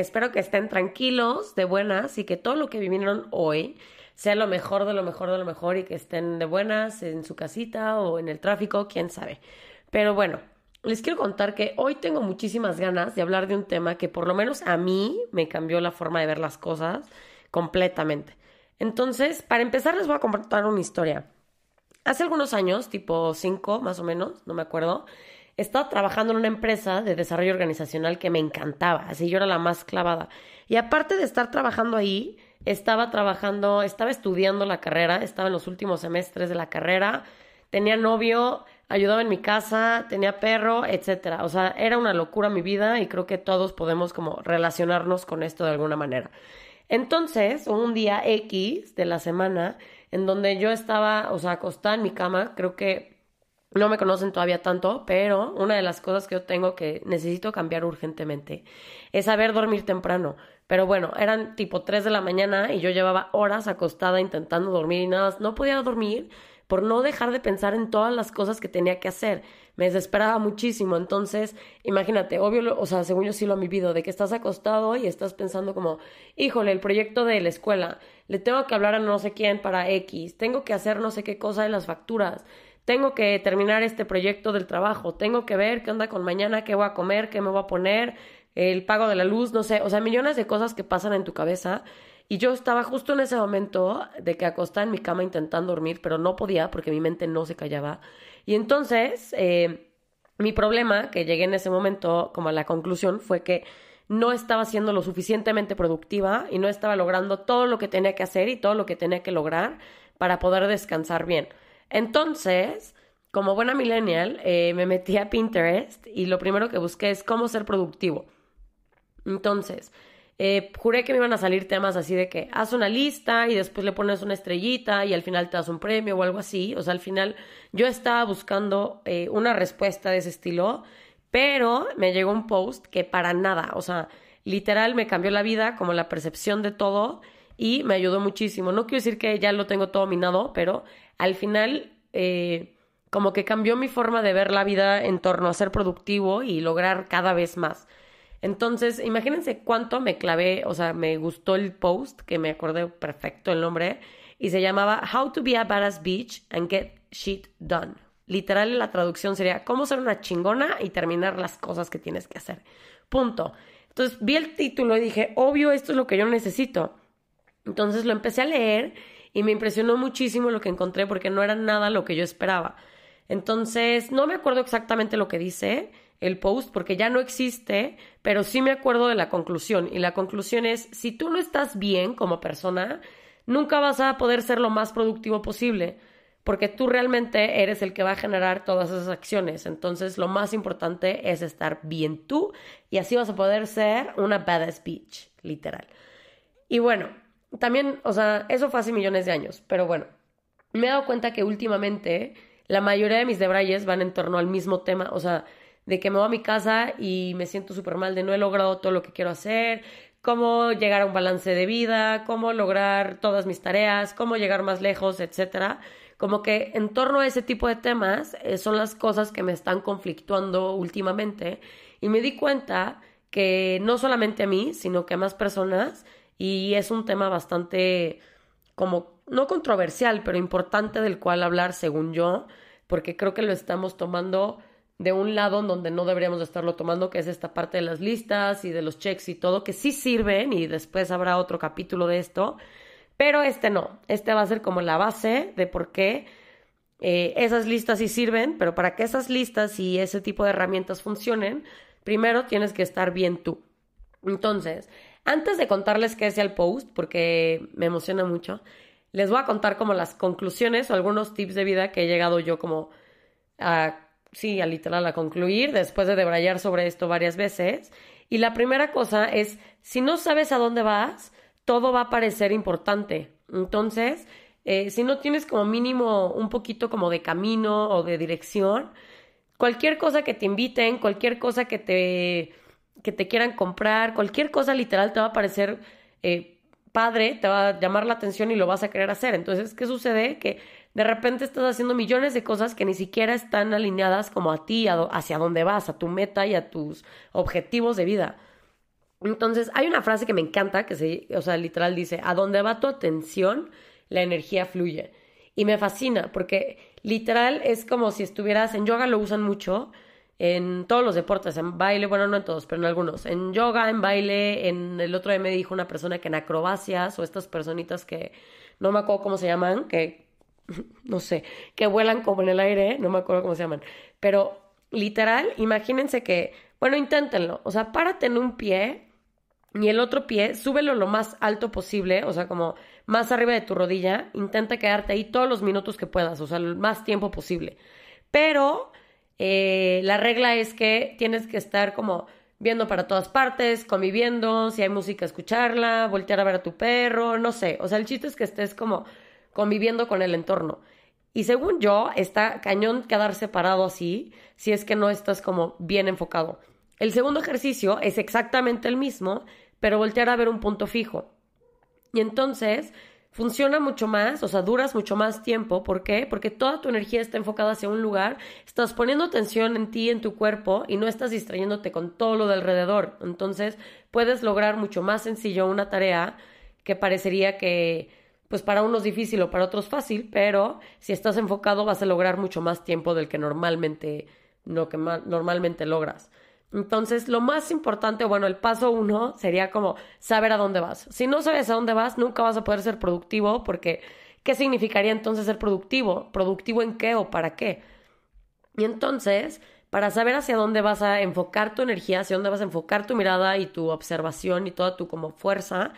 espero que estén tranquilos, de buenas y que todo lo que vivieron hoy sea lo mejor de lo mejor de lo mejor y que estén de buenas en su casita o en el tráfico, quién sabe. Pero bueno, les quiero contar que hoy tengo muchísimas ganas de hablar de un tema que por lo menos a mí me cambió la forma de ver las cosas completamente. Entonces, para empezar les voy a contar una historia. Hace algunos años, tipo cinco más o menos, no me acuerdo, estaba trabajando en una empresa de desarrollo organizacional que me encantaba, así yo era la más clavada. Y aparte de estar trabajando ahí, estaba trabajando, estaba estudiando la carrera, estaba en los últimos semestres de la carrera, tenía novio, ayudaba en mi casa, tenía perro, etcétera. O sea, era una locura mi vida y creo que todos podemos como relacionarnos con esto de alguna manera. Entonces, un día X de la semana, en donde yo estaba, o sea, acostada en mi cama, creo que no me conocen todavía tanto, pero una de las cosas que yo tengo que necesito cambiar urgentemente es saber dormir temprano. Pero bueno, eran tipo 3 de la mañana y yo llevaba horas acostada intentando dormir y nada, no podía dormir por no dejar de pensar en todas las cosas que tenía que hacer. Me desesperaba muchísimo. Entonces, imagínate, obvio, o sea, según yo sí lo he vivido, de que estás acostado y estás pensando como, híjole, el proyecto de la escuela, le tengo que hablar a no sé quién para X, tengo que hacer no sé qué cosa de las facturas, tengo que terminar este proyecto del trabajo, tengo que ver qué onda con mañana, qué voy a comer, qué me voy a poner, el pago de la luz, no sé, o sea, millones de cosas que pasan en tu cabeza y yo estaba justo en ese momento de que acostada en mi cama intentando dormir, pero no podía porque mi mente no se callaba. Y entonces, eh, mi problema, que llegué en ese momento como a la conclusión, fue que no estaba siendo lo suficientemente productiva y no estaba logrando todo lo que tenía que hacer y todo lo que tenía que lograr para poder descansar bien. Entonces, como buena millennial, eh, me metí a Pinterest y lo primero que busqué es cómo ser productivo. Entonces, eh, juré que me iban a salir temas así de que haz una lista y después le pones una estrellita y al final te das un premio o algo así. O sea, al final yo estaba buscando eh, una respuesta de ese estilo, pero me llegó un post que para nada, o sea, literal me cambió la vida, como la percepción de todo y me ayudó muchísimo. No quiero decir que ya lo tengo todo minado, pero al final eh, como que cambió mi forma de ver la vida en torno a ser productivo y lograr cada vez más. Entonces, imagínense cuánto me clavé, o sea, me gustó el post, que me acordé perfecto el nombre, y se llamaba How to be a badass bitch and get shit done. Literal, la traducción sería cómo ser una chingona y terminar las cosas que tienes que hacer. Punto. Entonces vi el título y dije, obvio, esto es lo que yo necesito. Entonces lo empecé a leer y me impresionó muchísimo lo que encontré porque no era nada lo que yo esperaba. Entonces, no me acuerdo exactamente lo que dice, el post porque ya no existe, pero sí me acuerdo de la conclusión. Y la conclusión es, si tú no estás bien como persona, nunca vas a poder ser lo más productivo posible, porque tú realmente eres el que va a generar todas esas acciones. Entonces, lo más importante es estar bien tú y así vas a poder ser una badass bitch, literal. Y bueno, también, o sea, eso fue hace millones de años, pero bueno, me he dado cuenta que últimamente la mayoría de mis debrayes van en torno al mismo tema, o sea, de que me voy a mi casa y me siento súper mal de no he logrado todo lo que quiero hacer, cómo llegar a un balance de vida, cómo lograr todas mis tareas, cómo llegar más lejos, etcétera. Como que en torno a ese tipo de temas eh, son las cosas que me están conflictuando últimamente y me di cuenta que no solamente a mí, sino que a más personas y es un tema bastante como no controversial, pero importante del cual hablar según yo, porque creo que lo estamos tomando de un lado en donde no deberíamos estarlo tomando, que es esta parte de las listas y de los checks y todo, que sí sirven y después habrá otro capítulo de esto, pero este no, este va a ser como la base de por qué eh, esas listas sí sirven, pero para que esas listas y ese tipo de herramientas funcionen, primero tienes que estar bien tú. Entonces, antes de contarles qué es el post, porque me emociona mucho, les voy a contar como las conclusiones o algunos tips de vida que he llegado yo como a sí, a literal a concluir, después de debrayar sobre esto varias veces. Y la primera cosa es, si no sabes a dónde vas, todo va a parecer importante. Entonces, eh, si no tienes como mínimo un poquito como de camino o de dirección, cualquier cosa que te inviten, cualquier cosa que te, que te quieran comprar, cualquier cosa literal te va a parecer eh, padre, te va a llamar la atención y lo vas a querer hacer. Entonces, ¿qué sucede? Que de repente estás haciendo millones de cosas que ni siquiera están alineadas como a ti, hacia dónde vas, a tu meta y a tus objetivos de vida. Entonces, hay una frase que me encanta, que se, o sea, literal dice, a donde va tu atención, la energía fluye. Y me fascina, porque literal es como si estuvieras, en yoga lo usan mucho, en todos los deportes, en baile, bueno, no en todos, pero en algunos, en yoga, en baile, en el otro día me dijo una persona que en acrobacias o estas personitas que no me acuerdo cómo se llaman, que no sé, que vuelan como en el aire, no me acuerdo cómo se llaman, pero literal, imagínense que, bueno, inténtenlo, o sea, párate en un pie y el otro pie, súbelo lo más alto posible, o sea, como más arriba de tu rodilla, intenta quedarte ahí todos los minutos que puedas, o sea, el más tiempo posible. Pero eh, la regla es que tienes que estar como viendo para todas partes, conviviendo, si hay música, escucharla, voltear a ver a tu perro, no sé. O sea, el chiste es que estés como conviviendo con el entorno. Y según yo, está cañón quedar separado así, si es que no estás como bien enfocado. El segundo ejercicio es exactamente el mismo, pero voltear a ver un punto fijo. Y entonces funciona mucho más, o sea, duras mucho más tiempo. ¿Por qué? Porque toda tu energía está enfocada hacia un lugar, estás poniendo atención en ti, en tu cuerpo, y no estás distrayéndote con todo lo de alrededor. Entonces, puedes lograr mucho más sencillo una tarea que parecería que, pues para unos difícil o para otros fácil, pero si estás enfocado vas a lograr mucho más tiempo del que normalmente, lo que normalmente logras. Entonces, lo más importante, bueno, el paso uno sería como saber a dónde vas. Si no sabes a dónde vas, nunca vas a poder ser productivo porque ¿qué significaría entonces ser productivo? ¿Productivo en qué o para qué? Y entonces, para saber hacia dónde vas a enfocar tu energía, hacia dónde vas a enfocar tu mirada y tu observación y toda tu como fuerza,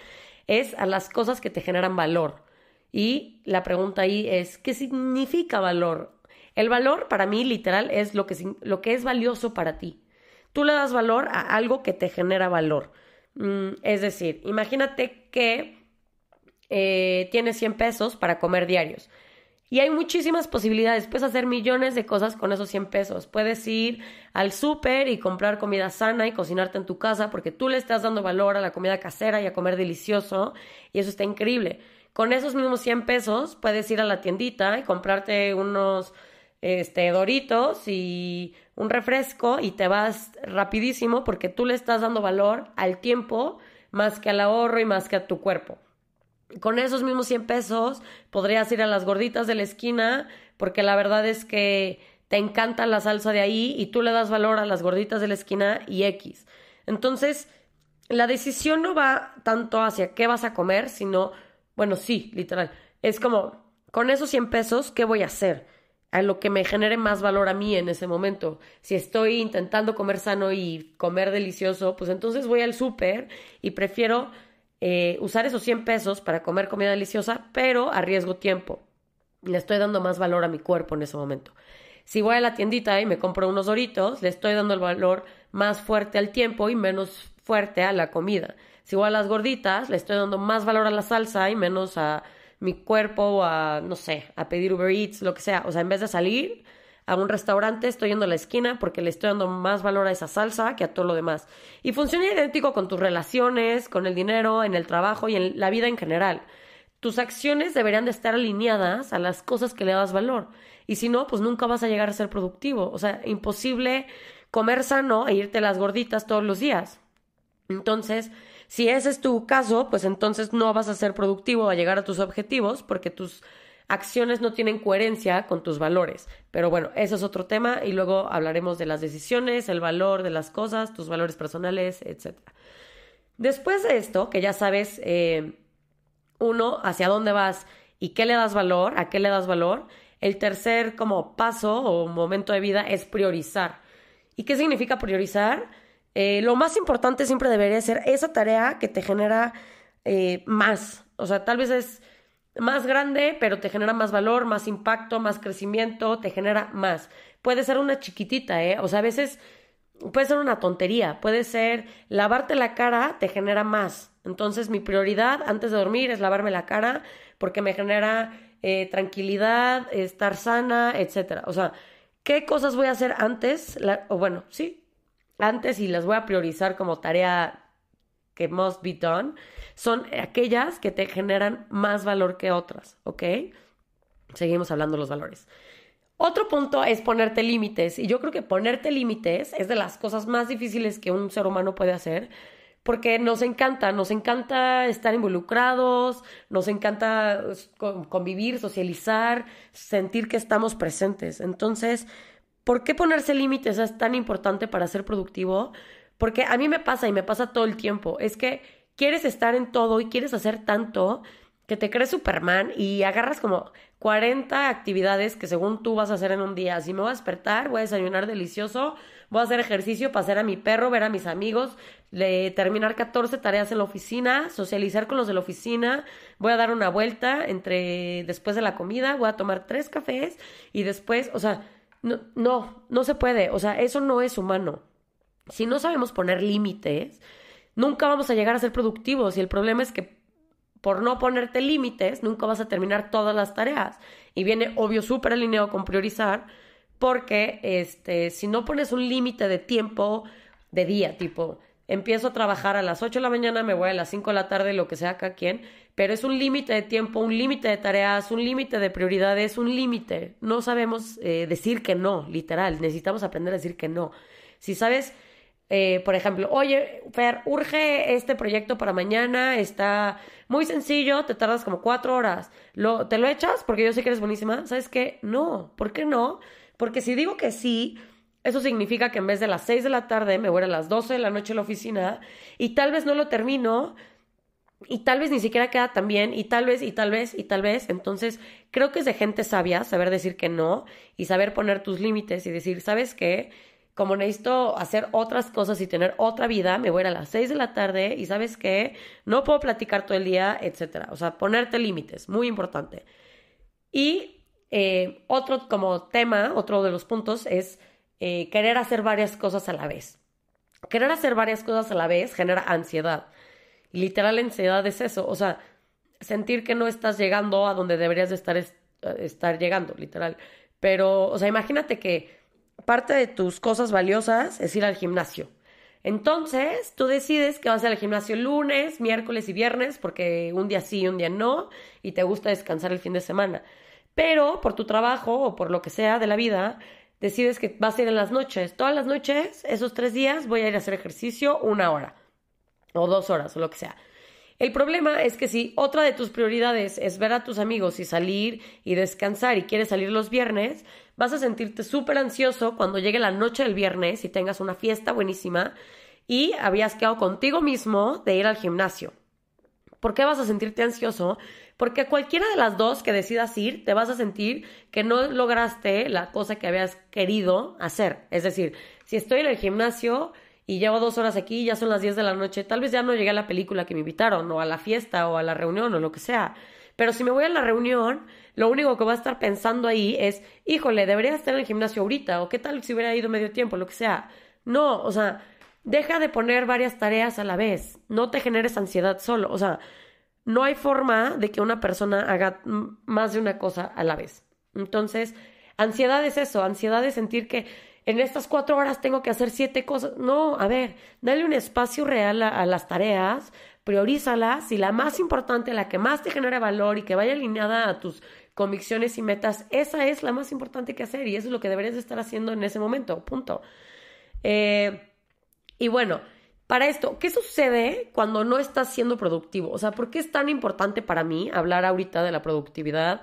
es a las cosas que te generan valor. Y la pregunta ahí es, ¿qué significa valor? El valor para mí literal es lo que, lo que es valioso para ti. Tú le das valor a algo que te genera valor. Mm, es decir, imagínate que eh, tienes 100 pesos para comer diarios. Y hay muchísimas posibilidades. Puedes hacer millones de cosas con esos 100 pesos. Puedes ir al súper y comprar comida sana y cocinarte en tu casa porque tú le estás dando valor a la comida casera y a comer delicioso. Y eso está increíble. Con esos mismos 100 pesos puedes ir a la tiendita y comprarte unos este, doritos y un refresco y te vas rapidísimo porque tú le estás dando valor al tiempo más que al ahorro y más que a tu cuerpo. Con esos mismos 100 pesos podrías ir a las gorditas de la esquina porque la verdad es que te encanta la salsa de ahí y tú le das valor a las gorditas de la esquina y X. Entonces, la decisión no va tanto hacia qué vas a comer, sino, bueno, sí, literal. Es como, con esos 100 pesos, ¿qué voy a hacer? A lo que me genere más valor a mí en ese momento. Si estoy intentando comer sano y comer delicioso, pues entonces voy al súper y prefiero eh, usar esos 100 pesos para comer comida deliciosa, pero arriesgo tiempo. Le estoy dando más valor a mi cuerpo en ese momento. Si voy a la tiendita y me compro unos doritos, le estoy dando el valor más fuerte al tiempo y menos fuerte a la comida. Si voy a las gorditas, le estoy dando más valor a la salsa y menos a mi cuerpo a, no sé, a pedir Uber Eats, lo que sea. O sea, en vez de salir a un restaurante, estoy yendo a la esquina porque le estoy dando más valor a esa salsa que a todo lo demás. Y funciona idéntico con tus relaciones, con el dinero, en el trabajo y en la vida en general. Tus acciones deberían de estar alineadas a las cosas que le das valor. Y si no, pues nunca vas a llegar a ser productivo. O sea, imposible comer sano e irte las gorditas todos los días. Entonces, si ese es tu caso, pues entonces no vas a ser productivo a llegar a tus objetivos porque tus acciones no tienen coherencia con tus valores. Pero bueno, eso es otro tema y luego hablaremos de las decisiones, el valor de las cosas, tus valores personales, etc. Después de esto, que ya sabes, eh, uno, hacia dónde vas y qué le das valor, a qué le das valor, el tercer como paso o momento de vida es priorizar. ¿Y qué significa priorizar? Eh, lo más importante siempre debería ser esa tarea que te genera eh, más. O sea, tal vez es más grande, pero te genera más valor, más impacto, más crecimiento, te genera más. Puede ser una chiquitita, ¿eh? O sea, a veces puede ser una tontería, puede ser lavarte la cara, te genera más. Entonces, mi prioridad antes de dormir es lavarme la cara porque me genera eh, tranquilidad, estar sana, etcétera. O sea, ¿qué cosas voy a hacer antes? o bueno, sí, antes y las voy a priorizar como tarea que must be done, son aquellas que te generan más valor que otras, ¿ok? Seguimos hablando de los valores. Otro punto es ponerte límites y yo creo que ponerte límites es de las cosas más difíciles que un ser humano puede hacer porque nos encanta, nos encanta estar involucrados, nos encanta convivir, socializar, sentir que estamos presentes. Entonces, ¿por qué ponerse límites es tan importante para ser productivo? Porque a mí me pasa y me pasa todo el tiempo, es que quieres estar en todo y quieres hacer tanto que te crees Superman y agarras como 40 actividades que según tú vas a hacer en un día. Si me voy a despertar, voy a desayunar delicioso, voy a hacer ejercicio, pasear a mi perro, ver a mis amigos, terminar 14 tareas en la oficina, socializar con los de la oficina, voy a dar una vuelta entre después de la comida, voy a tomar tres cafés y después, o sea, no, no, no se puede, o sea, eso no es humano. Si no sabemos poner límites, nunca vamos a llegar a ser productivos y el problema es que por no ponerte límites, nunca vas a terminar todas las tareas. Y viene obvio súper alineado con priorizar, porque este, si no pones un límite de tiempo de día, tipo, empiezo a trabajar a las 8 de la mañana, me voy a las 5 de la tarde, lo que sea cada quien, pero es un límite de tiempo, un límite de tareas, un límite de prioridades, un límite. No sabemos eh, decir que no, literal, necesitamos aprender a decir que no. Si sabes eh, por ejemplo, oye, Fer, urge este proyecto para mañana, está muy sencillo, te tardas como cuatro horas. ¿Lo, ¿Te lo echas? Porque yo sé que eres buenísima. ¿Sabes qué? No. ¿Por qué no? Porque si digo que sí, eso significa que en vez de las seis de la tarde me voy a las doce de la noche a la oficina y tal vez no lo termino y tal vez ni siquiera queda tan bien y tal vez y tal vez y tal vez. Entonces, creo que es de gente sabia saber decir que no y saber poner tus límites y decir, ¿sabes qué? como necesito hacer otras cosas y tener otra vida, me voy a ir a las 6 de la tarde y sabes qué, no puedo platicar todo el día, etcétera. O sea, ponerte límites, muy importante. Y eh, otro como tema, otro de los puntos es eh, querer hacer varias cosas a la vez. Querer hacer varias cosas a la vez genera ansiedad. Literal ansiedad es eso, o sea, sentir que no estás llegando a donde deberías de estar, estar llegando, literal. Pero, o sea, imagínate que parte de tus cosas valiosas es ir al gimnasio. Entonces, tú decides que vas al gimnasio lunes, miércoles y viernes, porque un día sí y un día no, y te gusta descansar el fin de semana. Pero por tu trabajo o por lo que sea de la vida, decides que vas a ir en las noches. Todas las noches, esos tres días, voy a ir a hacer ejercicio una hora, o dos horas, o lo que sea. El problema es que si otra de tus prioridades es ver a tus amigos y salir y descansar y quieres salir los viernes, vas a sentirte súper ansioso cuando llegue la noche del viernes y tengas una fiesta buenísima y habías quedado contigo mismo de ir al gimnasio. ¿Por qué vas a sentirte ansioso? Porque cualquiera de las dos que decidas ir, te vas a sentir que no lograste la cosa que habías querido hacer. Es decir, si estoy en el gimnasio y llevo dos horas aquí, ya son las 10 de la noche, tal vez ya no llegué a la película que me invitaron, o a la fiesta, o a la reunión, o lo que sea. Pero si me voy a la reunión, lo único que va a estar pensando ahí es, híjole, debería estar en el gimnasio ahorita, o qué tal si hubiera ido medio tiempo, lo que sea. No, o sea, deja de poner varias tareas a la vez, no te generes ansiedad solo, o sea, no hay forma de que una persona haga más de una cosa a la vez. Entonces, ansiedad es eso, ansiedad es sentir que en estas cuatro horas tengo que hacer siete cosas. No, a ver, dale un espacio real a las tareas, priorízalas y la más importante, la que más te genere valor y que vaya alineada a tus convicciones y metas, esa es la más importante que hacer y eso es lo que deberías estar haciendo en ese momento, punto. Eh, y bueno, para esto, ¿qué sucede cuando no estás siendo productivo? O sea, ¿por qué es tan importante para mí hablar ahorita de la productividad?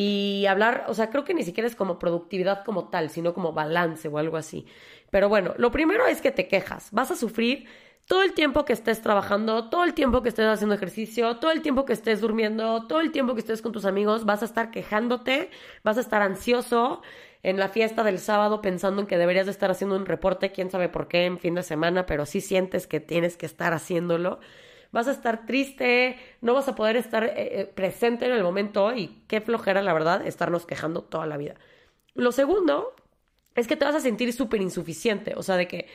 Y hablar, o sea, creo que ni siquiera es como productividad como tal, sino como balance o algo así. Pero bueno, lo primero es que te quejas. Vas a sufrir todo el tiempo que estés trabajando, todo el tiempo que estés haciendo ejercicio, todo el tiempo que estés durmiendo, todo el tiempo que estés con tus amigos, vas a estar quejándote, vas a estar ansioso en la fiesta del sábado pensando en que deberías de estar haciendo un reporte, quién sabe por qué, en fin de semana, pero sí sientes que tienes que estar haciéndolo. Vas a estar triste, no vas a poder estar eh, eh, presente en el momento y qué flojera, la verdad, estarnos quejando toda la vida. Lo segundo es que te vas a sentir súper insuficiente, o sea, de que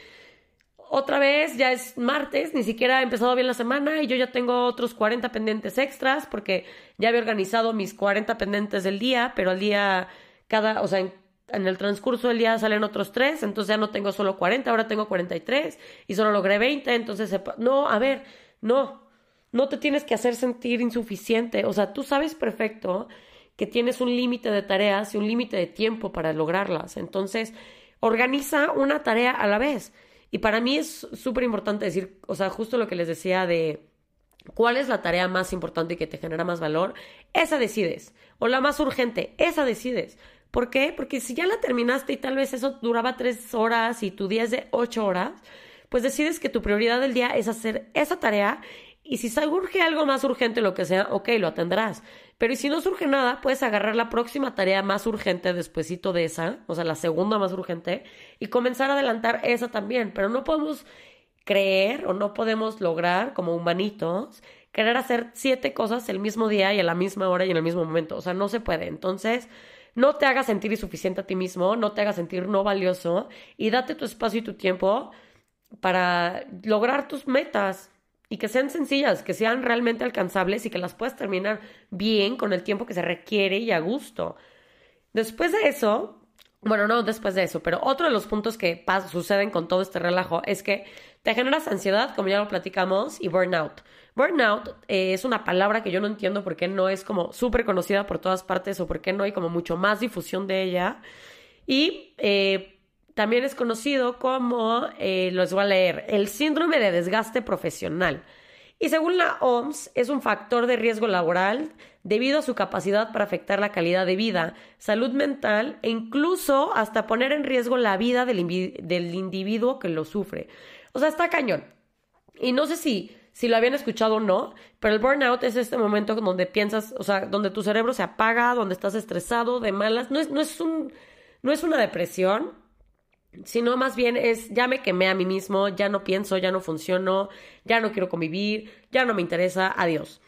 otra vez, ya es martes, ni siquiera ha empezado bien la semana y yo ya tengo otros 40 pendientes extras porque ya había organizado mis 40 pendientes del día, pero al día, cada, o sea, en, el transcurso del día salen otros 3, entonces ya no tengo solo 40, ahora tengo 43 y solo logré 20, entonces, no, a ver, no, no te tienes que hacer sentir insuficiente, o sea, tú sabes perfecto que tienes un límite de tareas y un límite de tiempo para lograrlas, entonces, organiza una tarea a la vez Y para mí es súper importante decir, o sea, justo lo que les decía de cuál es la tarea más importante y que te genera más valor, esa decides. O la más urgente, esa decides. ¿Por qué? Porque si ya la terminaste y tal vez eso duraba tres horas y tu día es de ocho horas, pues decides que tu prioridad del día es hacer esa tarea y si surge algo más urgente, lo que sea, ok, lo atenderás. Pero si no surge nada, puedes agarrar la próxima tarea más urgente despuesito de esa, o sea, la segunda más urgente, y comenzar a adelantar esa también. Pero no podemos creer o no podemos lograr como humanitos querer hacer siete cosas el mismo día y a la misma hora y en el mismo momento. O sea, no se puede. Entonces, no te hagas sentir insuficiente a ti mismo, no te hagas sentir no valioso y date tu espacio y tu tiempo para lograr tus metas y que sean sencillas, que sean realmente alcanzables y que las puedas terminar bien con el tiempo que se requiere y a gusto. Después de eso, bueno, no después de eso, pero otro de los puntos que suceden con todo este relajo es que te generas ansiedad, como ya lo platicamos, y burnout. Burnout eh, es una palabra que yo no entiendo por qué no es como súper conocida por todas partes o por qué no hay como mucho más difusión de ella. Y eh, también es conocido como, eh, los voy a leer, el síndrome de desgaste profesional. Y según la OMS, es un factor de riesgo laboral debido a su capacidad para afectar la calidad de vida, salud mental e incluso hasta poner en riesgo la vida del, del individuo que lo sufre. O sea, está cañón. Y no sé si, si lo habían escuchado o no, pero el burnout es este momento donde piensas, o sea, donde tu cerebro se apaga, donde estás estresado, de malas. No es, no es, un, no es una depresión, sino más bien es ya me quemé a mí mismo, ya no pienso, ya no funciono, ya no quiero convivir, ya no me interesa, adiós.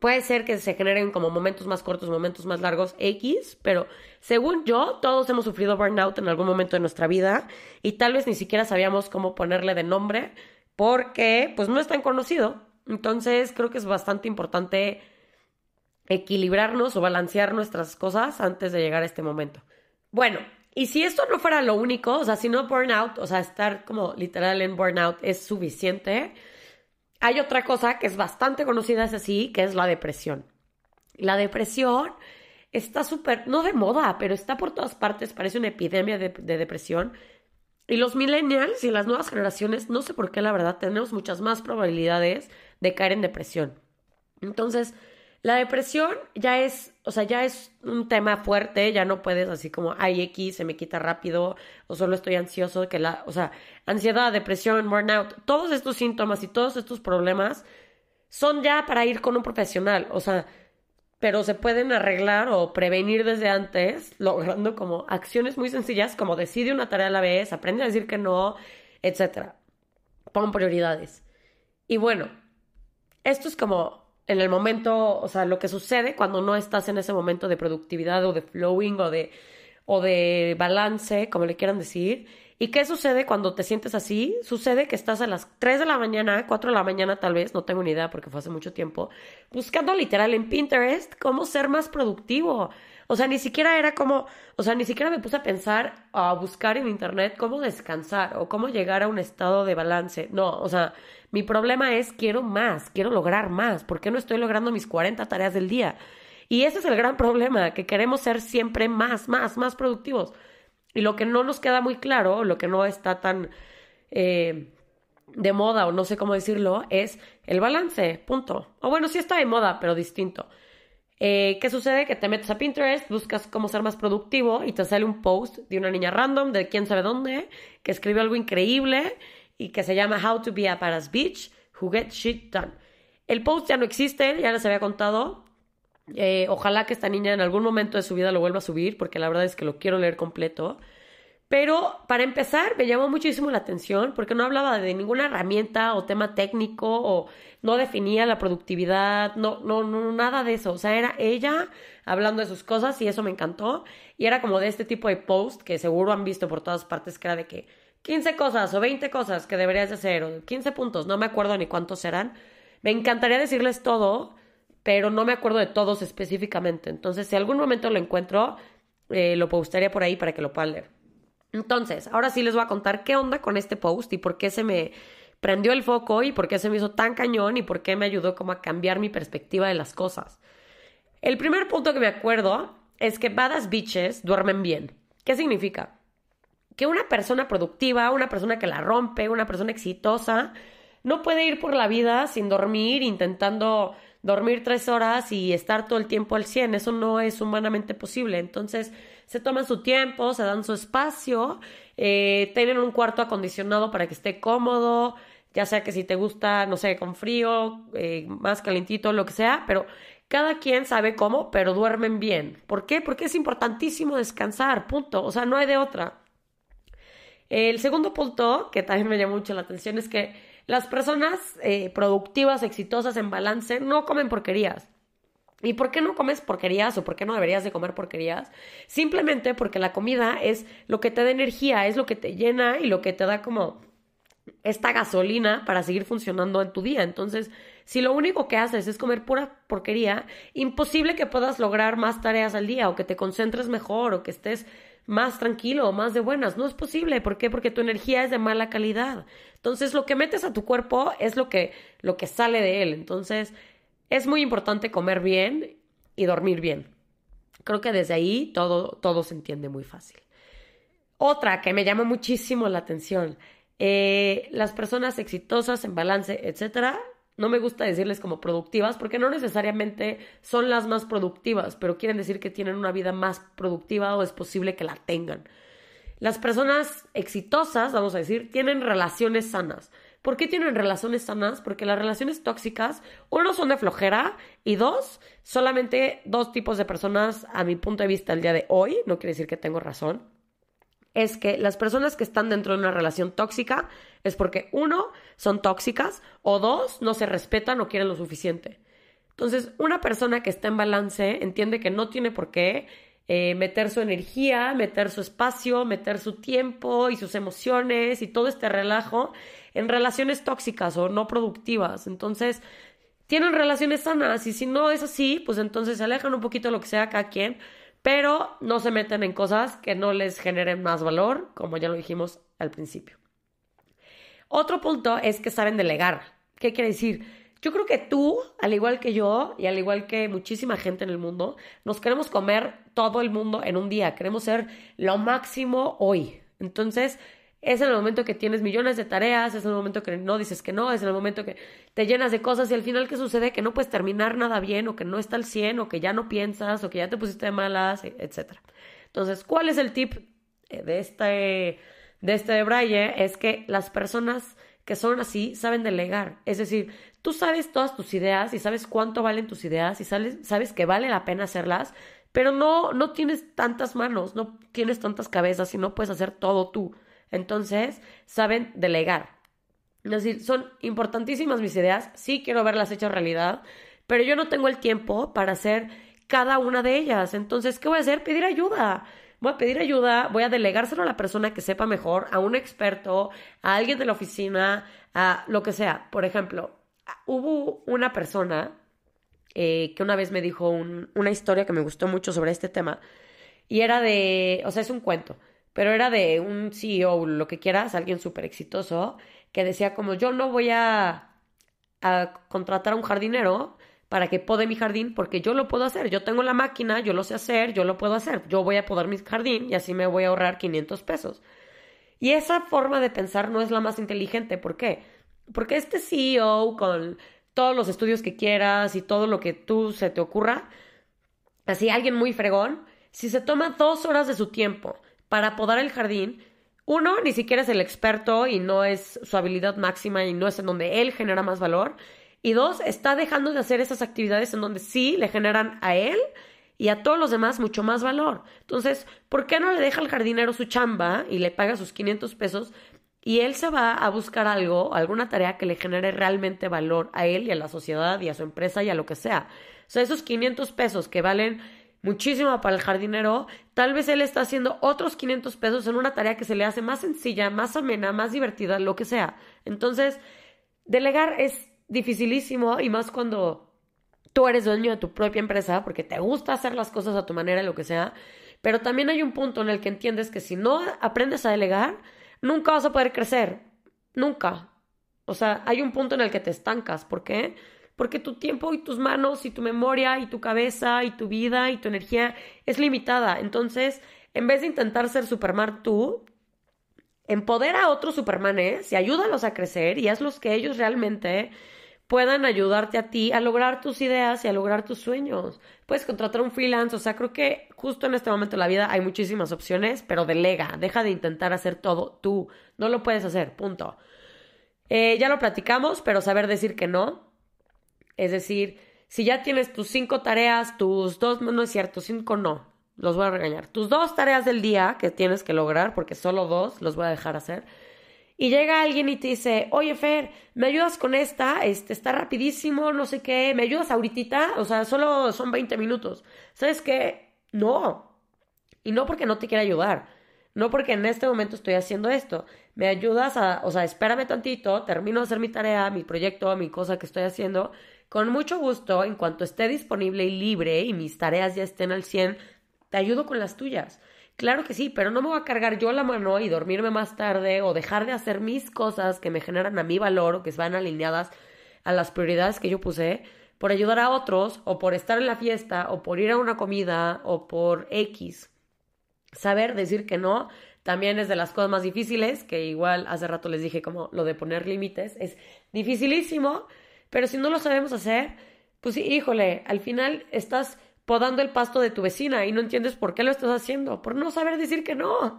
Puede ser que se generen como momentos más cortos, momentos más largos, X, pero según yo, todos hemos sufrido burnout en algún momento de nuestra vida y tal vez ni siquiera sabíamos cómo ponerle de nombre porque pues no es tan conocido. Entonces creo que es bastante importante equilibrarnos o balancear nuestras cosas antes de llegar a este momento. Bueno, y si esto no fuera lo único, o sea, si no burnout, o sea, estar como literal en burnout es suficiente, hay otra cosa que es bastante conocida, es así, que es la depresión. La depresión está súper, no de moda, pero está por todas partes, parece una epidemia de, de depresión. Y los millennials y las nuevas generaciones, no sé por qué, la verdad, tenemos muchas más probabilidades de caer en depresión. Entonces, la depresión ya es, o sea, ya es un tema fuerte, ya no puedes así como, ay, X, se me quita rápido, o solo estoy ansioso, que la, o sea, ansiedad, depresión, burnout, todos estos síntomas y todos estos problemas son ya para ir con un profesional, o sea, pero se pueden arreglar o prevenir desde antes, logrando como acciones muy sencillas, como decide una tarea a la vez, aprende a decir que no, etcétera. Pon prioridades. Y bueno, esto es como en el momento, o sea, lo que sucede cuando no estás en ese momento de productividad o de flowing o de, o de balance, como le quieran decir. ¿Y qué sucede cuando te sientes así? Sucede que estás a las 3 de la mañana, 4 de la mañana tal vez, no tengo ni idea porque fue hace mucho tiempo, buscando literal en Pinterest cómo ser más productivo. O sea, ni siquiera era como, o sea, ni siquiera me puse a pensar, a buscar en internet cómo descansar o cómo llegar a un estado de balance. No, o sea, mi problema es quiero más, quiero lograr más. ¿Por qué no estoy logrando mis 40 tareas del día? Y ese es el gran problema, que queremos ser siempre más, más, más productivos. Y lo que no nos queda muy claro, lo que no está tan eh, de moda o no sé cómo decirlo, es el balance, punto. O bueno, sí está de moda, pero distinto. Eh, ¿Qué sucede? Que te metes a Pinterest, buscas cómo ser más productivo y te sale un post de una niña random de quién sabe dónde, que escribió algo increíble y que se llama How to be a Paras Beach, Who Get Shit Done. El post ya no existe, ya les había contado. Eh, ojalá que esta niña en algún momento de su vida lo vuelva a subir, porque la verdad es que lo quiero leer completo. Pero para empezar, me llamó muchísimo la atención porque no hablaba de ninguna herramienta o tema técnico o no definía la productividad, no, no, no, nada de eso. O sea, era ella hablando de sus cosas y eso me encantó. Y era como de este tipo de post que seguro han visto por todas partes, que era de que 15 cosas o 20 cosas que deberías de hacer, o 15 puntos, no me acuerdo ni cuántos serán. Me encantaría decirles todo, pero no me acuerdo de todos específicamente. Entonces, si algún momento lo encuentro, eh, lo postaría por ahí para que lo puedan leer. Entonces, ahora sí les voy a contar qué onda con este post y por qué se me prendió el foco y por qué se me hizo tan cañón y por qué me ayudó como a cambiar mi perspectiva de las cosas. El primer punto que me acuerdo es que badass bitches duermen bien. ¿Qué significa? Que una persona productiva, una persona que la rompe, una persona exitosa, no puede ir por la vida sin dormir, intentando dormir tres horas y estar todo el tiempo al 100. Eso no es humanamente posible. Entonces, se toman su tiempo, se dan su espacio, eh, tienen un cuarto acondicionado para que esté cómodo, ya sea que si te gusta, no sé, con frío, eh, más calentito, lo que sea, pero cada quien sabe cómo, pero duermen bien. ¿Por qué? Porque es importantísimo descansar, punto. O sea, no hay de otra. El segundo punto, que también me llama mucho la atención, es que las personas eh, productivas, exitosas, en balance, no comen porquerías. ¿Y por qué no comes porquerías o por qué no deberías de comer porquerías? Simplemente porque la comida es lo que te da energía, es lo que te llena y lo que te da como esta gasolina para seguir funcionando en tu día. Entonces, si lo único que haces es comer pura porquería, imposible que puedas lograr más tareas al día o que te concentres mejor o que estés más tranquilo o más de buenas. No es posible. ¿Por qué? Porque tu energía es de mala calidad. Entonces, lo que metes a tu cuerpo es lo que, lo que sale de él. Entonces, es muy importante comer bien y dormir bien. Creo que desde ahí todo, todo se entiende muy fácil. Otra que me llama muchísimo la atención, eh, las personas exitosas en balance, etcétera, no me gusta decirles como productivas porque no necesariamente son las más productivas, pero quieren decir que tienen una vida más productiva o es posible que la tengan. Las personas exitosas, vamos a decir, tienen relaciones sanas. ¿Por qué tienen relaciones sanas? Porque las relaciones tóxicas, uno, son de flojera y dos, solamente dos tipos de personas, a mi punto de vista, el día de hoy, no quiere decir que tengo razón, es que las personas que están dentro de una relación tóxica es porque uno, son tóxicas o dos, no se respetan o quieren lo suficiente. Entonces, una persona que está en balance entiende que no tiene por qué eh, meter su energía, meter su espacio, meter su tiempo y sus emociones y todo este relajo en relaciones tóxicas o no productivas. Entonces, tienen relaciones sanas y si no es así, pues entonces se alejan un poquito de lo que sea cada quien pero no se meten en cosas que no les generen más valor, como ya lo dijimos al principio. Otro punto es que saben delegar. ¿Qué quiere decir? Yo creo que tú, al igual que yo y al igual que muchísima gente en el mundo, nos queremos comer todo el mundo en un día, queremos ser lo máximo hoy. Entonces, es en el momento que tienes millones de tareas, es en el momento que no dices que no, es en el momento que te llenas de cosas y al final ¿qué sucede? Que no puedes terminar nada bien o que no está al 100 o que ya no piensas o que ya te pusiste de malas, e, etc. Entonces, ¿cuál es el tip eh, de este, de este de Braille? Es que las personas que son así saben delegar. Es decir, tú sabes todas tus ideas y sabes cuánto valen tus ideas y sabes, sabes que vale la pena hacerlas, pero no, no tienes tantas manos, no tienes tantas cabezas y no puedes hacer todo tú. Entonces, saben delegar. Es decir, son importantísimas mis ideas, sí quiero verlas hechas realidad, pero yo no tengo el tiempo para hacer cada una de ellas. Entonces, ¿qué voy a hacer? Pedir ayuda. Voy a pedir ayuda, voy a delegárselo a la persona que sepa mejor, a un experto, a alguien de la oficina, a lo que sea. Por ejemplo, hubo una persona eh, que una vez me dijo una historia que me gustó mucho sobre este tema y era de, o sea, es un cuento pero era de un CEO, lo que quieras, alguien súper exitoso, que decía como yo no voy a, a contratar a un jardinero para que pode mi jardín porque yo lo puedo hacer, yo tengo la máquina, yo lo sé hacer, yo lo puedo hacer, yo voy a podar mi jardín y así me voy a ahorrar 500 pesos. Y esa forma de pensar no es la más inteligente, ¿por qué? Porque este CEO con todos los estudios que quieras y todo lo que tú se te ocurra, así alguien muy fregón, si se toma dos horas de su tiempo para podar el jardín, uno, ni siquiera es el experto y no es su habilidad máxima y no es en donde él genera más valor. Y dos, está dejando de hacer esas actividades en donde sí le generan a él y a todos los demás mucho más valor. Entonces, ¿por qué no le deja al jardinero su chamba y le paga sus 500 pesos y él se va a buscar algo, alguna tarea que le genere realmente valor a él y a la sociedad y a su empresa y a lo que sea? O sea, esos 500 pesos que valen muchísimo para el jardinero, tal vez él está haciendo otros 500 pesos en una tarea que se le hace más sencilla, más amena, más divertida, lo que sea. Entonces, delegar es dificilísimo y más cuando tú eres dueño de tu propia empresa porque te gusta hacer las cosas a tu manera, lo que sea. Pero también hay un punto en el que entiendes que si no aprendes a delegar, nunca vas a poder crecer. Nunca. O sea, hay un punto en el que te estancas. ¿Por qué? Porque tu tiempo y tus manos y tu memoria y tu cabeza y tu vida y tu energía es limitada. Entonces, en vez de intentar ser Superman tú, empodera a otros supermanes y ayúdalos a crecer y hazlos que ellos realmente puedan ayudarte a ti a lograr tus ideas y a lograr tus sueños. Puedes contratar un freelance, o sea, creo que justo en este momento de la vida hay muchísimas opciones, pero delega, deja de intentar hacer todo tú, no lo puedes hacer, punto. Eh, ya lo platicamos, pero saber decir que no, es decir, si ya tienes tus cinco tareas, tus dos, no es cierto, cinco no, los voy a regañar, tus dos tareas del día que tienes que lograr, porque solo dos los voy a dejar hacer y llega alguien y te dice, oye Fer, ¿me ayudas con esta? Este, está rapidísimo, no sé qué, ¿me ayudas ahorita? O sea, solo son 20 minutos. ¿Sabes qué? No. Y no porque no te quiera ayudar. No porque en este momento estoy haciendo esto. Me ayudas a, o sea, espérame tantito, termino de hacer mi tarea, mi proyecto, mi cosa que estoy haciendo. Con mucho gusto, en cuanto esté disponible y libre y mis tareas ya estén al 100, te ayudo con las tuyas. Claro que sí, pero no me voy a cargar yo la mano y dormirme más tarde o dejar de hacer mis cosas que me generan a mi valor o que van alineadas a las prioridades que yo puse por ayudar a otros o por estar en la fiesta o por ir a una comida o por X. Saber decir que no también es de las cosas más difíciles, que igual hace rato les dije como lo de poner límites, es dificilísimo, pero si no lo sabemos hacer, pues híjole, al final estás podando el pasto de tu vecina y no entiendes por qué lo estás haciendo, por no saber decir que no.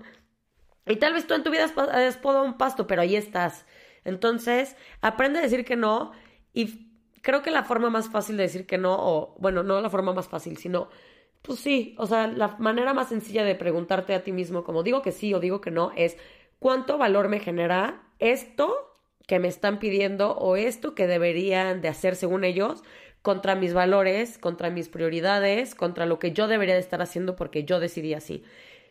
Y tal vez tú en tu vida has podado un pasto, pero ahí estás. Entonces, aprende a decir que no y creo que la forma más fácil de decir que no, o bueno, no la forma más fácil, sino, pues sí, o sea, la manera más sencilla de preguntarte a ti mismo, como digo que sí o digo que no, es cuánto valor me genera esto que me están pidiendo o esto que deberían de hacer según ellos contra mis valores, contra mis prioridades, contra lo que yo debería de estar haciendo porque yo decidí así.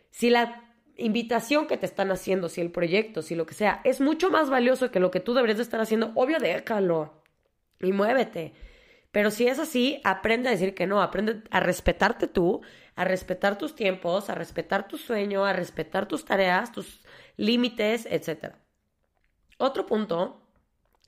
Si la invitación que te están haciendo, si el proyecto, si lo que sea, es mucho más valioso que lo que tú deberías de estar haciendo, obvio déjalo y muévete. Pero si es así, aprende a decir que no, aprende a respetarte tú, a respetar tus tiempos, a respetar tu sueño, a respetar tus tareas, tus límites, etc. Otro punto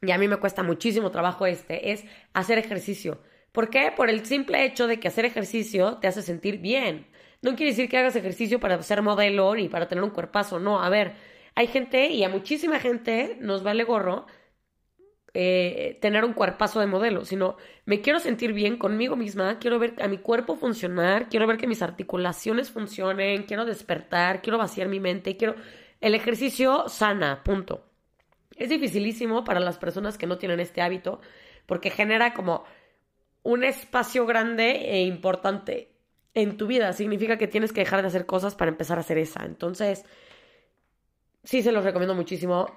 y a mí me cuesta muchísimo trabajo este, es hacer ejercicio. ¿Por qué? Por el simple hecho de que hacer ejercicio te hace sentir bien. No quiere decir que hagas ejercicio para ser modelo ni para tener un cuerpazo, no. A ver, hay gente y a muchísima gente nos vale gorro eh, tener un cuerpazo de modelo, sino me quiero sentir bien conmigo misma, quiero ver a mi cuerpo funcionar, quiero ver que mis articulaciones funcionen, quiero despertar, quiero vaciar mi mente, quiero... El ejercicio sana, punto. Es dificilísimo para las personas que no tienen este hábito porque genera como un espacio grande e importante en tu vida. Significa que tienes que dejar de hacer cosas para empezar a hacer esa. Entonces, sí se los recomiendo muchísimo.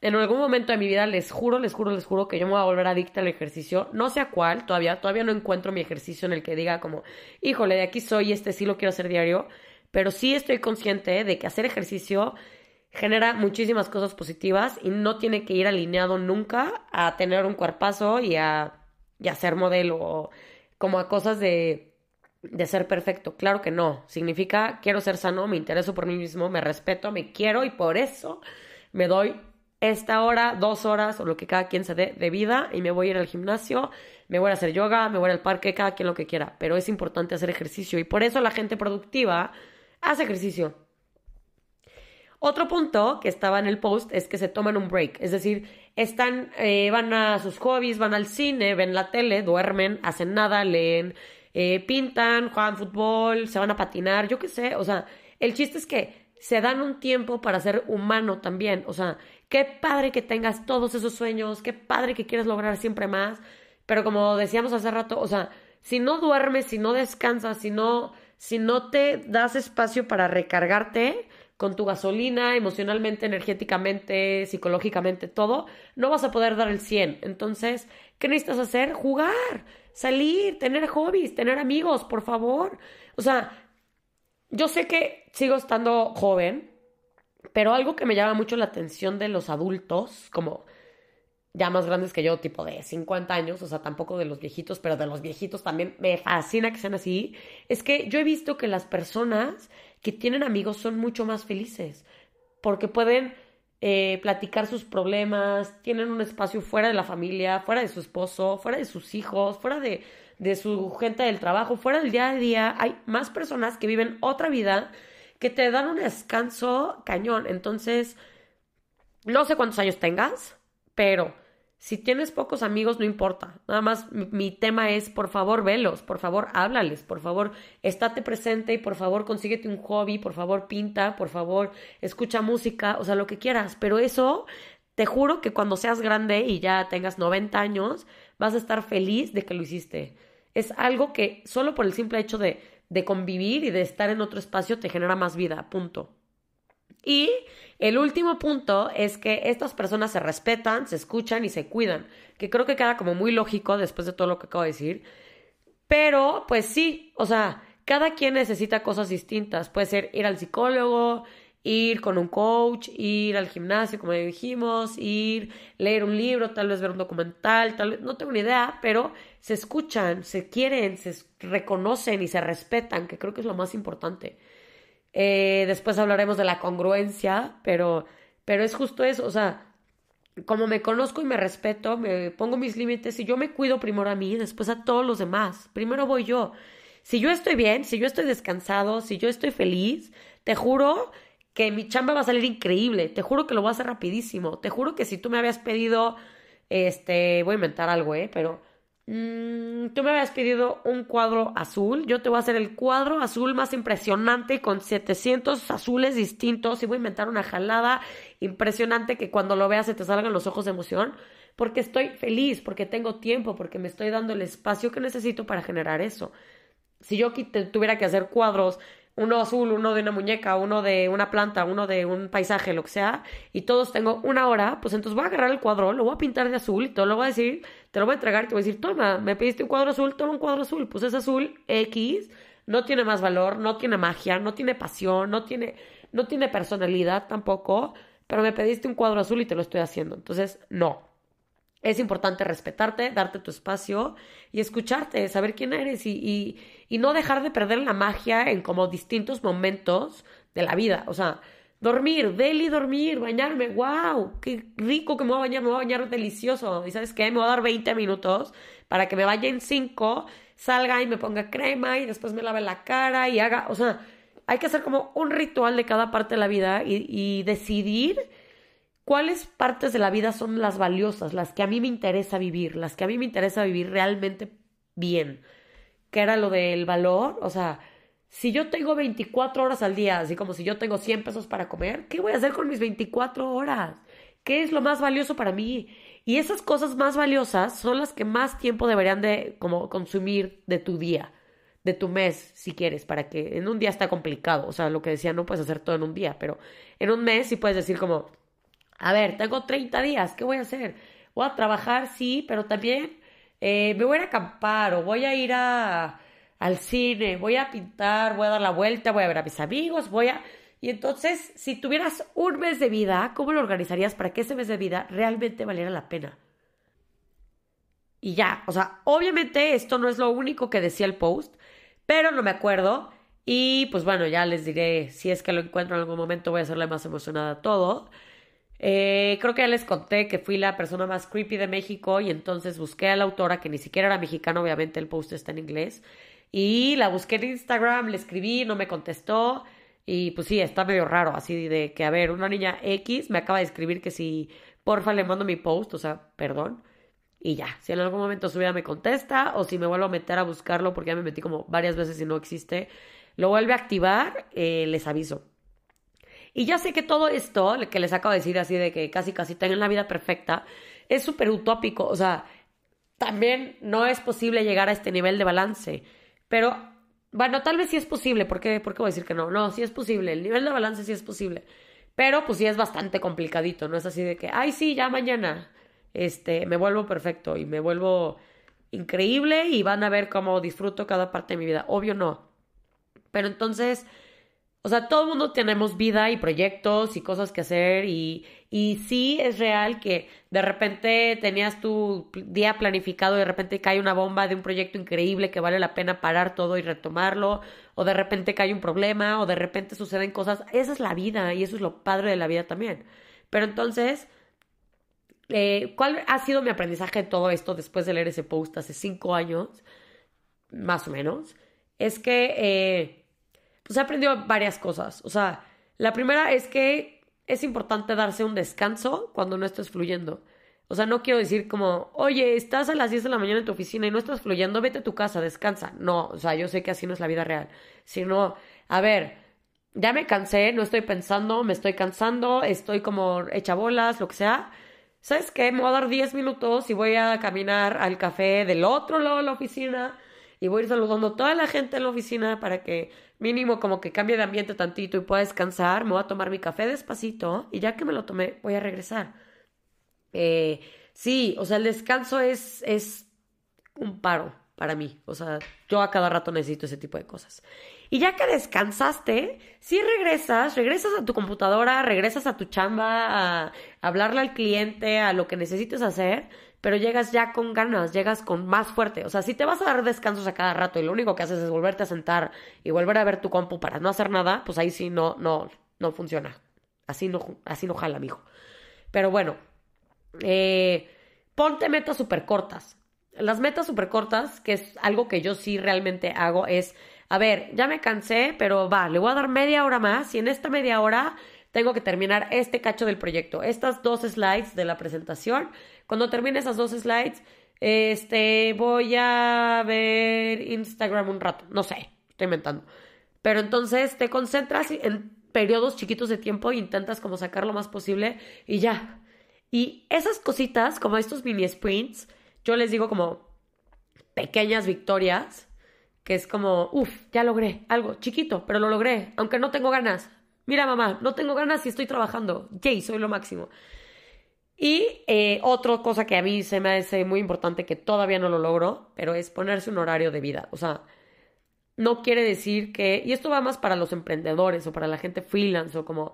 En algún momento de mi vida les juro, les juro, les juro que yo me voy a volver adicta al ejercicio. No sé a cuál, todavía, todavía no encuentro mi ejercicio en el que diga como, híjole, de aquí soy, este sí lo quiero hacer diario. Pero sí estoy consciente de que hacer ejercicio genera muchísimas cosas positivas y no tiene que ir alineado nunca a tener un cuerpazo y a, y a ser modelo o como a cosas de, de ser perfecto. Claro que no. Significa quiero ser sano, me intereso por mí mismo, me respeto, me quiero y por eso me doy esta hora, dos horas o lo que cada quien se dé de vida y me voy a ir al gimnasio, me voy a hacer yoga, me voy al parque, cada quien lo que quiera. Pero es importante hacer ejercicio y por eso la gente productiva hace ejercicio otro punto que estaba en el post es que se toman un break, es decir, están, eh, van a sus hobbies, van al cine, ven la tele, duermen, hacen nada, leen, eh, pintan, juegan fútbol, se van a patinar, yo qué sé, o sea, el chiste es que se dan un tiempo para ser humano también, o sea, qué padre que tengas todos esos sueños, qué padre que quieres lograr siempre más, pero como decíamos hace rato, o sea, si no duermes, si no descansas, si no, si no te das espacio para recargarte, con tu gasolina, emocionalmente, energéticamente, psicológicamente, todo, no vas a poder dar el 100. Entonces, ¿qué necesitas hacer? Jugar, salir, tener hobbies, tener amigos, por favor. O sea, yo sé que sigo estando joven, pero algo que me llama mucho la atención de los adultos, como ya más grandes que yo, tipo de 50 años, o sea, tampoco de los viejitos, pero de los viejitos también me fascina que sean así, es que yo he visto que las personas que tienen amigos son mucho más felices, porque pueden eh, platicar sus problemas, tienen un espacio fuera de la familia, fuera de su esposo, fuera de sus hijos, fuera de, de su gente del trabajo, fuera del día a día, hay más personas que viven otra vida que te dan un descanso cañón, entonces no sé cuántos años tengas, pero si tienes pocos amigos, no importa. Nada más mi, tema es, por favor, velos, por favor, háblales, por favor, estate presente y por favor, consíguete un hobby, por favor, pinta, por favor, escucha música, o sea, lo que quieras. Pero eso, te juro que cuando seas grande y ya tengas 90 años, vas a estar feliz de que lo hiciste. Es algo que solo por el simple hecho de, de convivir y de estar en otro espacio te genera más vida, punto. Y el último punto es que estas personas se respetan, se escuchan y se cuidan, que creo que queda como muy lógico después de todo lo que acabo de decir. Pero, pues sí, o sea, cada quien necesita cosas distintas. Puede ser ir al psicólogo, ir con un coach, ir al gimnasio, como dijimos, ir, leer un libro, tal vez ver un documental, tal vez, no tengo ni idea, pero se escuchan, se quieren, se reconocen y se respetan, que creo que es lo más importante. Eh, después hablaremos de la congruencia, pero, pero es justo eso, o sea, como me conozco y me respeto, me pongo mis límites y yo me cuido primero a mí, después a todos los demás. Primero voy yo. Si yo estoy bien, si yo estoy descansado, si yo estoy feliz, te juro que mi chamba va a salir increíble, te juro que lo voy a hacer rapidísimo, te juro que si tú me habías pedido, este, voy a inventar algo, ¿eh? Pero Mm, tú me habías pedido un cuadro azul. Yo te voy a hacer el cuadro azul más impresionante con 700 azules distintos y voy a inventar una jalada impresionante que cuando lo veas se te salgan los ojos de emoción. Porque estoy feliz, porque tengo tiempo, porque me estoy dando el espacio que necesito para generar eso. Si yo tuviera que hacer cuadros uno azul, uno de una muñeca, uno de una planta, uno de un paisaje, lo que sea, y todos tengo una hora, pues entonces voy a agarrar el cuadro, lo voy a pintar de azul y todo lo voy a decir, te lo voy a entregar y te voy a decir, toma, me pediste un cuadro azul, toma un cuadro azul, pues es azul X, no tiene más valor, no tiene magia, no tiene pasión, no tiene, no tiene personalidad tampoco, pero me pediste un cuadro azul y te lo estoy haciendo. Entonces, no. Es importante respetarte, darte tu espacio y escucharte, saber quién eres y, y, no dejar de perder la magia en como distintos momentos de la vida. O sea, dormir, deli dormir, bañarme, wow, qué rico que me voy a bañar, me voy a bañar delicioso. ¿Y sabes qué? Me voy a dar 20 minutos para que me vaya en 5, salga y me ponga crema y después me lave la cara y haga, o sea, hay que hacer como un ritual de cada parte de la vida y, y decidir cuáles partes de la vida son las valiosas, las que a mí me interesa vivir, las que a mí me interesa vivir realmente bien. ¿Qué era lo del valor? O sea, si yo tengo 24 horas al día, así como si yo tengo 100 pesos para comer, ¿qué voy a hacer con mis 24 horas? ¿Qué es lo más valioso para mí? Y esas cosas más valiosas son las que más tiempo deberían de como consumir de tu día, de tu mes, si quieres, para que en un día está complicado. O sea, lo que decía, no puedes hacer todo en un día, pero en un mes sí puedes decir como, a ver, tengo 30 días, ¿qué voy a hacer? Voy a trabajar, sí, pero también eh, me voy a a acampar o voy a ir a, al cine, voy a pintar, voy a dar la vuelta, voy a ver a mis amigos, voy a... Y entonces, si tuvieras un mes de vida, ¿cómo lo organizarías para que ese mes de vida realmente valiera la pena? Y ya, o sea, obviamente esto no es lo único que decía el post, pero no me acuerdo. Y pues bueno, ya les diré, si es que lo encuentro en algún momento, voy a hacerle más emocionada a todo. Eh, creo que ya les conté que fui la persona más creepy de México y entonces busqué a la autora, que ni siquiera era mexicana, obviamente el post está en inglés, y la busqué en Instagram, le escribí, no me contestó, y pues sí, está medio raro, así de que, a ver, una niña X me acaba de escribir que si porfa le mando mi post, o sea, perdón, y ya, si en algún momento su vida me contesta, o si me vuelvo a meter a buscarlo, porque ya me metí como varias veces y no existe, lo vuelve a activar, eh, les aviso. Y ya sé que todo esto, que les acabo de decir así de que casi casi tengan la vida perfecta, es súper utópico. O sea, también no es posible llegar a este nivel de balance. Pero, bueno, tal vez sí es posible. ¿Por qué, ¿Por qué voy a decir que no? No, sí es posible. El nivel de balance sí es posible. Pero pues sí es bastante complicadito. No es así de que, ay, sí, ya mañana este, me vuelvo perfecto y me vuelvo increíble y van a ver cómo disfruto cada parte de mi vida. Obvio no. Pero entonces o sea, todo el mundo tenemos vida y proyectos y cosas que hacer y, y sí es real que de repente tenías tu día planificado y de repente cae una bomba de un proyecto increíble que vale la pena parar todo y retomarlo, o de repente cae un problema, o de repente suceden cosas. Esa es la vida y eso es lo padre de la vida también. Pero entonces, eh, ¿cuál ha sido mi aprendizaje de todo esto después de leer ese post hace cinco años, más o menos? Es que... Eh, pues he aprendido varias cosas. O sea, la primera es que es importante darse un descanso cuando no estés fluyendo. O sea, no quiero decir como, oye, estás a las 10 de la mañana en tu oficina y no estás fluyendo, vete a tu casa, descansa. No, o sea, yo sé que así no es la vida real. Sino, a ver, ya me cansé, no estoy pensando, me estoy cansando, estoy como hecha bolas, lo que sea. ¿Sabes qué? Me voy a dar 10 minutos y voy a caminar al café del otro lado de la oficina y voy a ir saludando a toda la gente en la oficina para que mínimo como que cambie de ambiente tantito y pueda descansar. Me voy a tomar mi café despacito y ya que me lo tomé voy a regresar. Eh, sí, o sea, el descanso es, es un paro para mí. O sea, yo a cada rato necesito ese tipo de cosas. Y ya que descansaste, si regresas, regresas a tu computadora, regresas a tu chamba, a hablarle al cliente, a lo que necesites hacer, pero llegas ya con ganas, llegas con más fuerte. O sea, si te vas a dar descansos a cada rato y lo único que haces es volverte a sentar y volver a ver tu compu para no hacer nada, pues ahí sí no, no, no funciona. Así no, así no jala, mijo. Pero bueno, eh, ponte metas súper cortas. Las metas súper cortas, que es algo que yo sí realmente hago, es, a ver, ya me cansé, pero va, le voy a dar media hora más y en esta media hora tengo que terminar este cacho del proyecto, estas dos slides de la presentación. Cuando termine esas dos slides, este, voy a ver Instagram un rato, no sé, estoy inventando. Pero entonces te concentras en periodos chiquitos de tiempo e intentas como sacar lo más posible y ya. Y esas cositas, como estos mini sprints, yo les digo como pequeñas victorias, que es como, uff, ya logré algo chiquito, pero lo logré, aunque no tengo ganas. Mira, mamá, no tengo ganas y estoy trabajando. Yay, soy lo máximo. Y eh, otra cosa que a mí se me hace muy importante, que todavía no lo logro, pero es ponerse un horario de vida. O sea, no quiere decir que, y esto va más para los emprendedores o para la gente freelance o como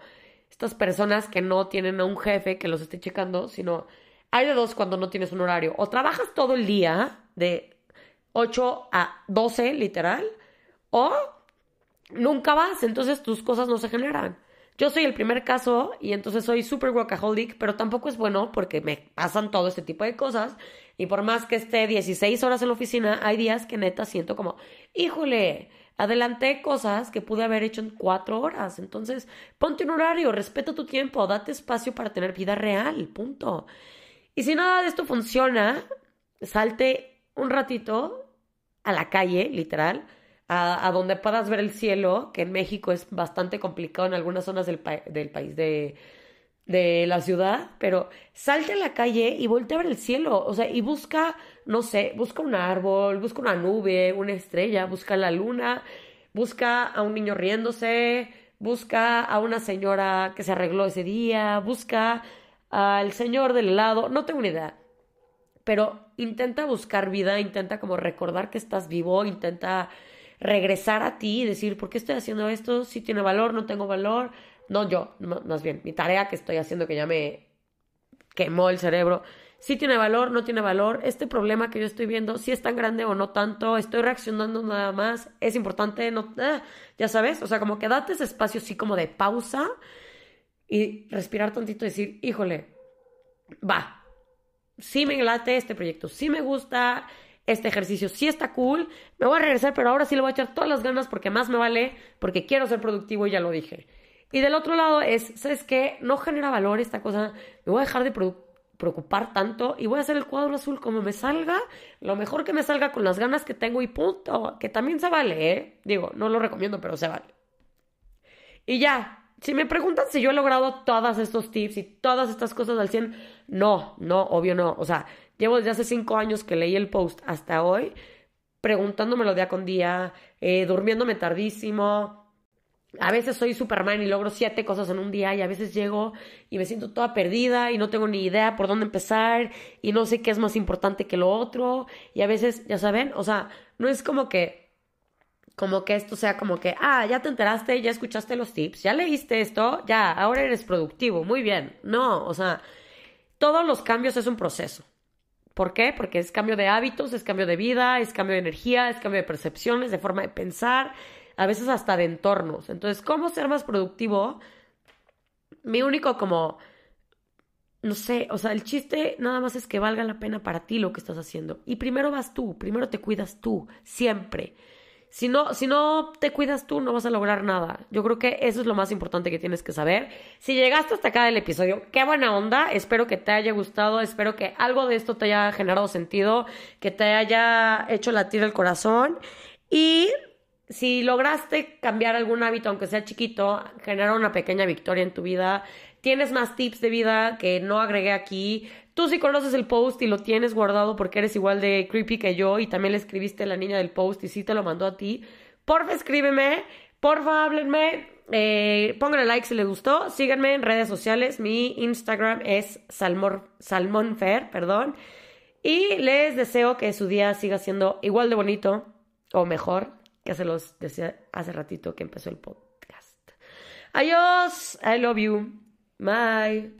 estas personas que no tienen a un jefe que los esté checando, sino hay de dos cuando no tienes un horario. O trabajas todo el día de 8 a 12, literal, o nunca vas, entonces tus cosas no se generan. Yo soy el primer caso y entonces soy super workaholic, pero tampoco es bueno porque me pasan todo este tipo de cosas. Y por más que esté 16 horas en la oficina, hay días que neta siento como, híjole, Adelanté cosas que pude haber hecho en cuatro horas. Entonces, ponte un horario, respeta tu tiempo, date espacio para tener vida real, punto. Y si nada de esto funciona, salte un ratito a la calle, literal, a, donde puedas ver el cielo, que en México es bastante complicado en algunas zonas del, país de, de la ciudad, pero salte a la calle y voltea a ver el cielo, o sea, y busca, no sé, busca un árbol, busca una nube, una estrella, busca la luna, busca a un niño riéndose, busca a una señora que se arregló ese día, busca al señor del helado, no tengo ni idea. Pero intenta buscar vida, intenta como recordar que estás vivo, intenta regresar a ti y decir, ¿por qué estoy haciendo esto? Si tiene valor, no tengo valor, no yo, más bien, mi tarea que estoy haciendo que ya me quemó el cerebro, si tiene valor, no tiene valor, este problema que yo estoy viendo, si es tan grande o no tanto, estoy reaccionando nada más, es importante, no, ah, ya sabes, o sea, como que date ese espacio así como de pausa y respirar tantito y decir, híjole, va, sí me late este proyecto, sí me gusta, este ejercicio sí está cool, me voy a regresar, pero ahora sí le voy a echar todas las ganas porque más me vale, porque quiero ser productivo y ya lo dije. Y del otro lado es, ¿sabes qué? No genera valor esta cosa. Me voy a dejar de preocupar tanto y voy a hacer el cuadro azul como me salga, lo mejor que me salga con las ganas que tengo y punto. Que también se vale, ¿eh? Digo, no lo recomiendo, pero se vale. Y ya, si me preguntan si yo he logrado todos estos tips y todas estas cosas al 100, no, no, obvio no. O sea, llevo desde hace cinco años que leí el post hasta hoy, preguntándomelo día con día, eh, durmiéndome tardísimo, a veces soy Superman y logro siete cosas en un día y a veces llego y me siento toda perdida y no tengo ni idea por dónde empezar y no sé qué es más importante que lo otro y a veces, ya saben, o sea, no es como que como que esto sea como que, ah, ya te enteraste, ya escuchaste los tips, ya leíste esto, ya, ahora eres productivo, muy bien. No, o sea, todos los cambios es un proceso. ¿Por qué? Porque es cambio de hábitos, es cambio de vida, es cambio de energía, es cambio de percepciones, de forma de pensar, a veces hasta de entornos. Entonces, ¿cómo ser más productivo? Mi único como, no sé, o sea, el chiste nada más es que valga la pena para ti lo que estás haciendo. Y primero vas tú, primero te cuidas tú, siempre. Si no, si no te cuidas tú, no vas a lograr nada. Yo creo que eso es lo más importante que tienes que saber. Si llegaste hasta acá del episodio, qué buena onda. Espero que te haya gustado. Espero que algo de esto te haya generado sentido, que te haya hecho latir el corazón. Y si lograste cambiar algún hábito, aunque sea chiquito, generar una pequeña victoria en tu vida, tienes más tips de vida que no agregué aquí. Tú si conoces el post y lo tienes guardado porque eres igual de creepy que yo y también le escribiste a la niña del post y sí te lo mandó a ti, porfa escríbeme, porfa háblenme, eh, pónganle like si les gustó, síganme en redes sociales, mi Instagram es salmor, salmonfer, perdón, y les deseo que su día siga siendo igual de bonito o mejor, que se los decía hace ratito que empezó el podcast. Adiós, I love you. Bye.